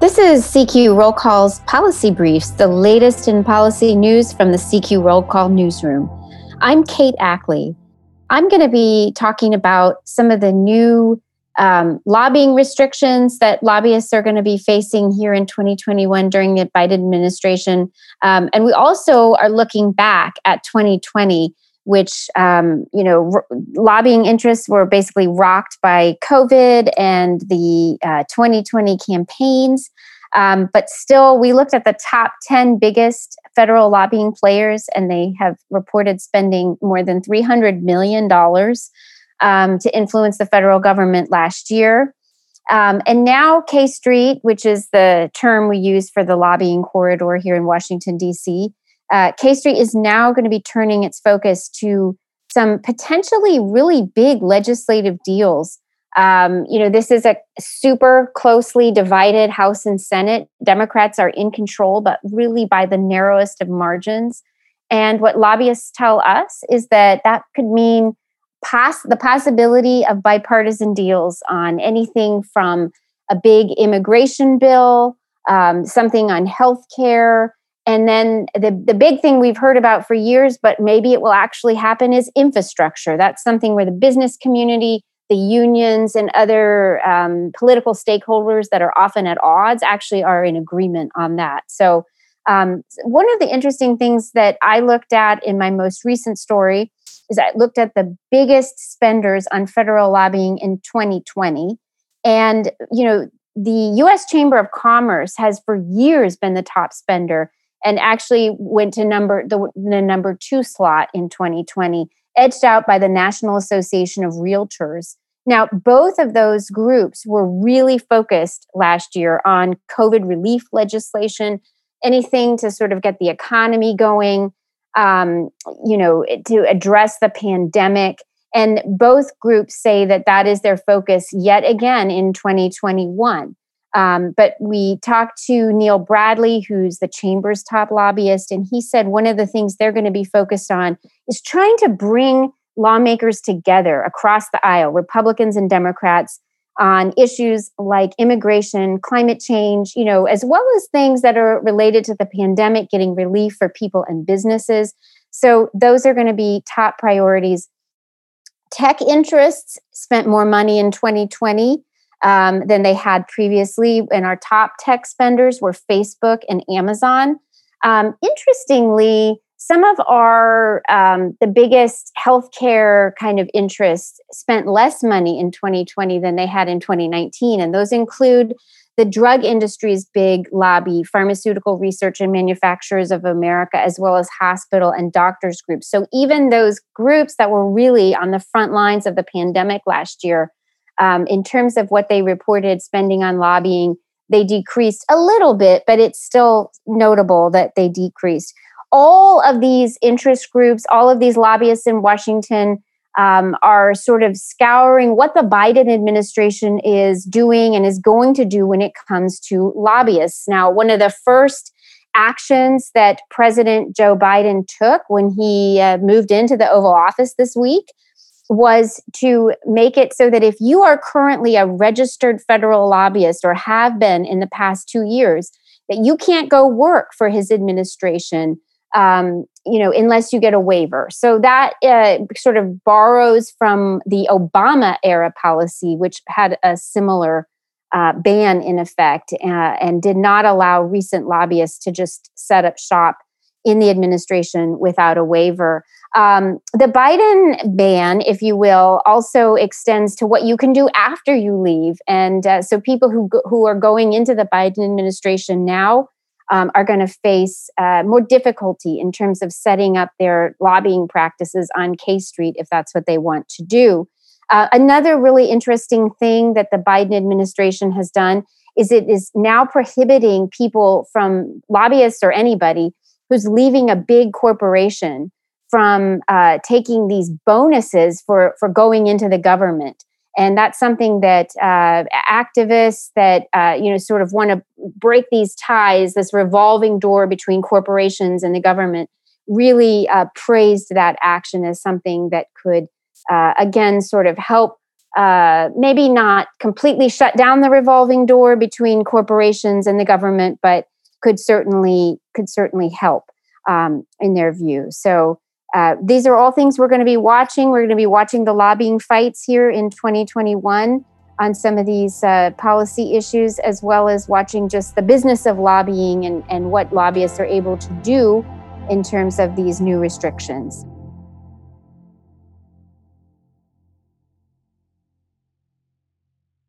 This is CQ Roll Call's Policy Briefs, the latest in policy news from the CQ Roll Call newsroom. I'm Kate Ackley. I'm going to be talking about some of the new um, lobbying restrictions that lobbyists are going to be facing here in 2021 during the Biden administration. Um, and we also are looking back at 2020 which um, you know r- lobbying interests were basically rocked by COVID and the uh, 2020 campaigns. Um, but still, we looked at the top 10 biggest federal lobbying players, and they have reported spending more than $300 million um, to influence the federal government last year. Um, and now, K Street, which is the term we use for the lobbying corridor here in Washington, D.C., uh, K Street is now going to be turning its focus to some potentially really big legislative deals. Um, you know, this is a super closely divided House and Senate. Democrats are in control, but really by the narrowest of margins. And what lobbyists tell us is that that could mean pass the possibility of bipartisan deals on anything from a big immigration bill, um, something on health care, and then the, the big thing we've heard about for years, but maybe it will actually happen, is infrastructure. That's something where the business community, the unions, and other um, political stakeholders that are often at odds actually are in agreement on that. So, um, one of the interesting things that I looked at in my most recent story is I looked at the biggest spenders on federal lobbying in 2020. And, you know, the US Chamber of Commerce has for years been the top spender and actually went to number the, the number two slot in 2020, edged out by the National Association of Realtors. Now, both of those groups were really focused last year on COVID relief legislation, anything to sort of get the economy going, um, you know, to address the pandemic. And both groups say that that is their focus yet again in 2021. Um, but we talked to Neil Bradley, who's the chamber's top lobbyist, and he said one of the things they're going to be focused on is trying to bring lawmakers together across the aisle, Republicans and Democrats, on issues like immigration, climate change, you know, as well as things that are related to the pandemic, getting relief for people and businesses. So those are going to be top priorities. Tech interests spent more money in 2020 um, than they had previously. And our top tech spenders were Facebook and Amazon. Um, interestingly, some of our um, the biggest healthcare kind of interests spent less money in 2020 than they had in 2019, and those include the drug industry's big lobby, Pharmaceutical Research and Manufacturers of America, as well as hospital and doctors groups. So even those groups that were really on the front lines of the pandemic last year um, in terms of what they reported spending on lobbying, they decreased a little bit, but it's still notable that they decreased. All of these interest groups, all of these lobbyists in Washington um, are sort of scouring what the Biden administration is doing and is going to do when it comes to lobbyists. Now, one of the first actions that President Joe Biden took when he uh, moved into the Oval Office this week was to make it so that if you are currently a registered federal lobbyist or have been in the past two years, that you can't go work for his administration, um, you know, unless you get a waiver. So that uh, sort of borrows from the Obama era policy, which had a similar uh, ban in effect uh, and did not allow recent lobbyists to just set up shop in the administration without a waiver. Um, the Biden ban, if you will, also extends to what you can do after you leave. And uh, so people who, who are going into the Biden administration now um, are going to face uh, more difficulty in terms of setting up their lobbying practices on K Street if that's what they want to do. Uh, another really interesting thing that the Biden administration has done is it is now prohibiting people from lobbyists or anybody who's leaving a big corporation from uh, taking these bonuses for for going into the government. And that's something that uh, activists that uh, you know sort of want to break these ties this revolving door between corporations and the government really uh, praised that action as something that could uh, again sort of help uh, maybe not completely shut down the revolving door between corporations and the government, but could certainly could certainly help um, in their view. So uh, these are all things we're going to be watching. We're going to be watching the lobbying fights here in 2021 on some of these uh, policy issues, as well as watching just the business of lobbying and, and what lobbyists are able to do in terms of these new restrictions.